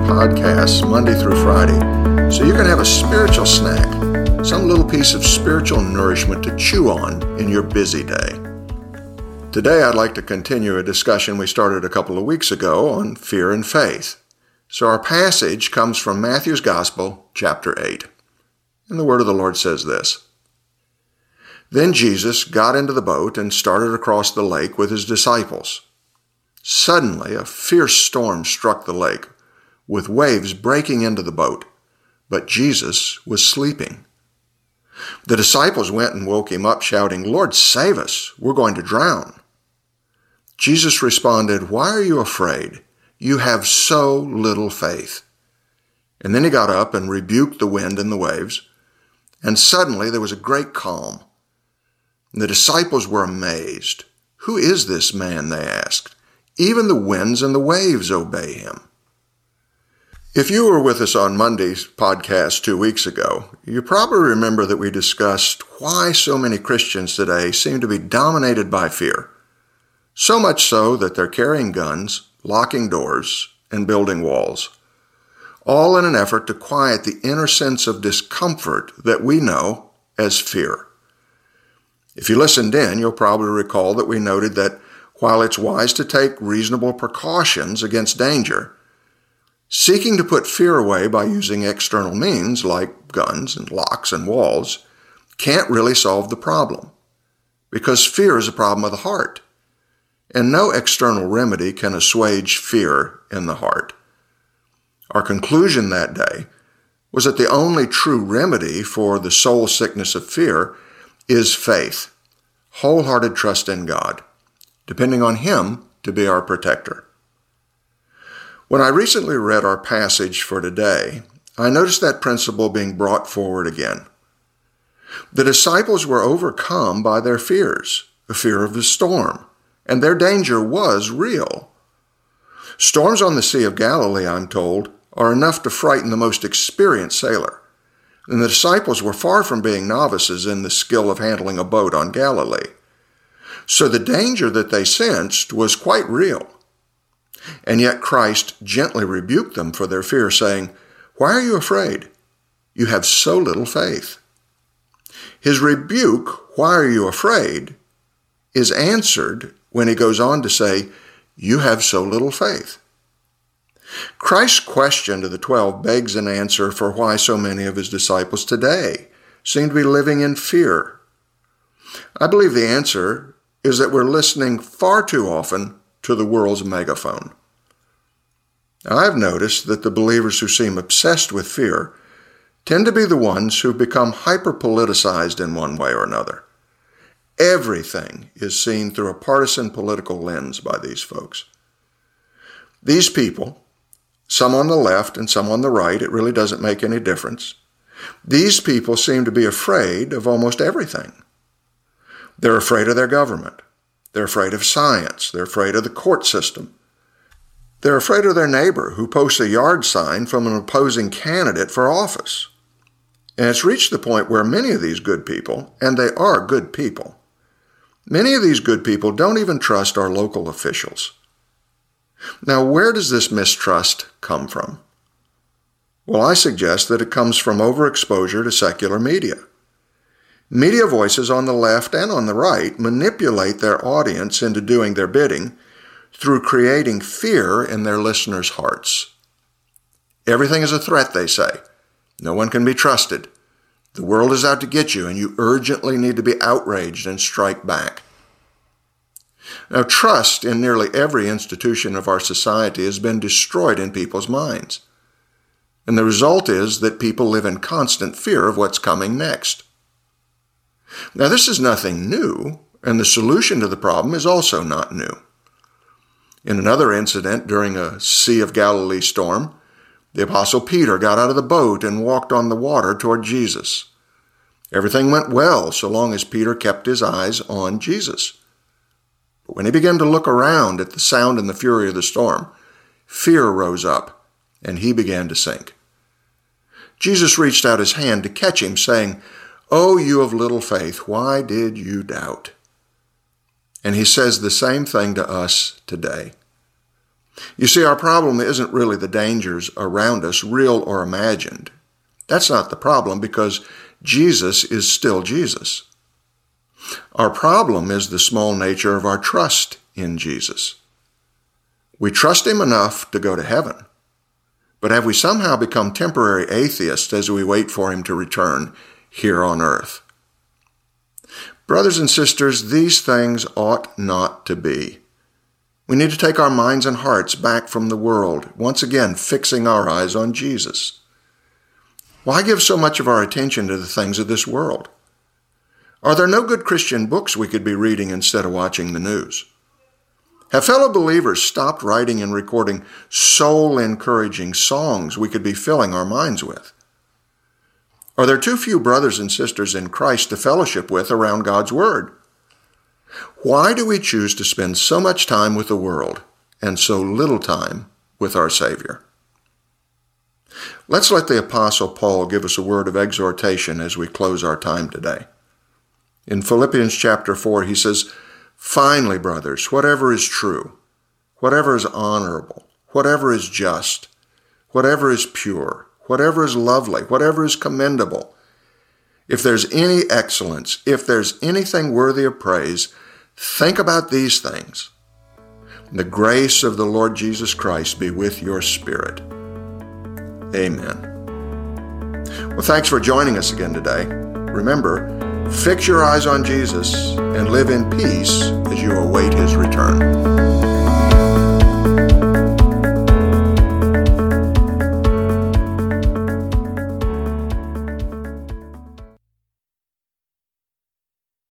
podcasts Monday through Friday so you can have a spiritual snack, some little piece of spiritual nourishment to chew on in your busy day. Today, I'd like to continue a discussion we started a couple of weeks ago on fear and faith. So, our passage comes from Matthew's Gospel, chapter 8. And the word of the Lord says this Then Jesus got into the boat and started across the lake with his disciples. Suddenly, a fierce storm struck the lake, with waves breaking into the boat, but Jesus was sleeping. The disciples went and woke him up, shouting, Lord, save us! We're going to drown. Jesus responded, Why are you afraid? You have so little faith. And then he got up and rebuked the wind and the waves, and suddenly there was a great calm. The disciples were amazed. Who is this man? They asked. Even the winds and the waves obey him. If you were with us on Monday's podcast two weeks ago, you probably remember that we discussed why so many Christians today seem to be dominated by fear. So much so that they're carrying guns, locking doors, and building walls, all in an effort to quiet the inner sense of discomfort that we know as fear. If you listened in, you'll probably recall that we noted that while it's wise to take reasonable precautions against danger, seeking to put fear away by using external means like guns and locks and walls can't really solve the problem because fear is a problem of the heart. And no external remedy can assuage fear in the heart. Our conclusion that day was that the only true remedy for the soul sickness of fear is faith, wholehearted trust in God depending on Him to be our protector. When I recently read our passage for today, I noticed that principle being brought forward again. The disciples were overcome by their fears, the fear of the storm, and their danger was real. Storms on the Sea of Galilee, I'm told, are enough to frighten the most experienced sailor. And the disciples were far from being novices in the skill of handling a boat on Galilee. So the danger that they sensed was quite real. And yet Christ gently rebuked them for their fear, saying, Why are you afraid? You have so little faith. His rebuke, Why are you afraid? is answered when he goes on to say, You have so little faith. Christ's question to the twelve begs an answer for why so many of his disciples today seem to be living in fear. I believe the answer is that we're listening far too often to the world's megaphone. I've noticed that the believers who seem obsessed with fear tend to be the ones who become hyper politicized in one way or another. Everything is seen through a partisan political lens by these folks. These people, some on the left and some on the right, it really doesn't make any difference. These people seem to be afraid of almost everything. They're afraid of their government. They're afraid of science. They're afraid of the court system. They're afraid of their neighbor who posts a yard sign from an opposing candidate for office. And it's reached the point where many of these good people, and they are good people, many of these good people don't even trust our local officials. Now, where does this mistrust come from? Well, I suggest that it comes from overexposure to secular media. Media voices on the left and on the right manipulate their audience into doing their bidding through creating fear in their listeners' hearts. Everything is a threat, they say. No one can be trusted. The world is out to get you, and you urgently need to be outraged and strike back. Now, trust in nearly every institution of our society has been destroyed in people's minds. And the result is that people live in constant fear of what's coming next. Now, this is nothing new, and the solution to the problem is also not new. In another incident during a Sea of Galilee storm, the Apostle Peter got out of the boat and walked on the water toward Jesus. Everything went well so long as Peter kept his eyes on Jesus. But when he began to look around at the sound and the fury of the storm, fear rose up, and he began to sink. Jesus reached out his hand to catch him, saying, Oh, you of little faith, why did you doubt? And he says the same thing to us today. You see, our problem isn't really the dangers around us, real or imagined. That's not the problem because Jesus is still Jesus. Our problem is the small nature of our trust in Jesus. We trust Him enough to go to heaven, but have we somehow become temporary atheists as we wait for Him to return here on earth? Brothers and sisters, these things ought not to be. We need to take our minds and hearts back from the world, once again fixing our eyes on Jesus. Why give so much of our attention to the things of this world? Are there no good Christian books we could be reading instead of watching the news? Have fellow believers stopped writing and recording soul encouraging songs we could be filling our minds with? Are there too few brothers and sisters in Christ to fellowship with around God's Word? Why do we choose to spend so much time with the world and so little time with our Savior? Let's let the Apostle Paul give us a word of exhortation as we close our time today. In Philippians chapter 4, he says, Finally, brothers, whatever is true, whatever is honorable, whatever is just, whatever is pure, whatever is lovely, whatever is commendable, if there's any excellence, if there's anything worthy of praise, think about these things. The grace of the Lord Jesus Christ be with your spirit. Amen. Well, thanks for joining us again today. Remember, fix your eyes on Jesus and live in peace as you await his.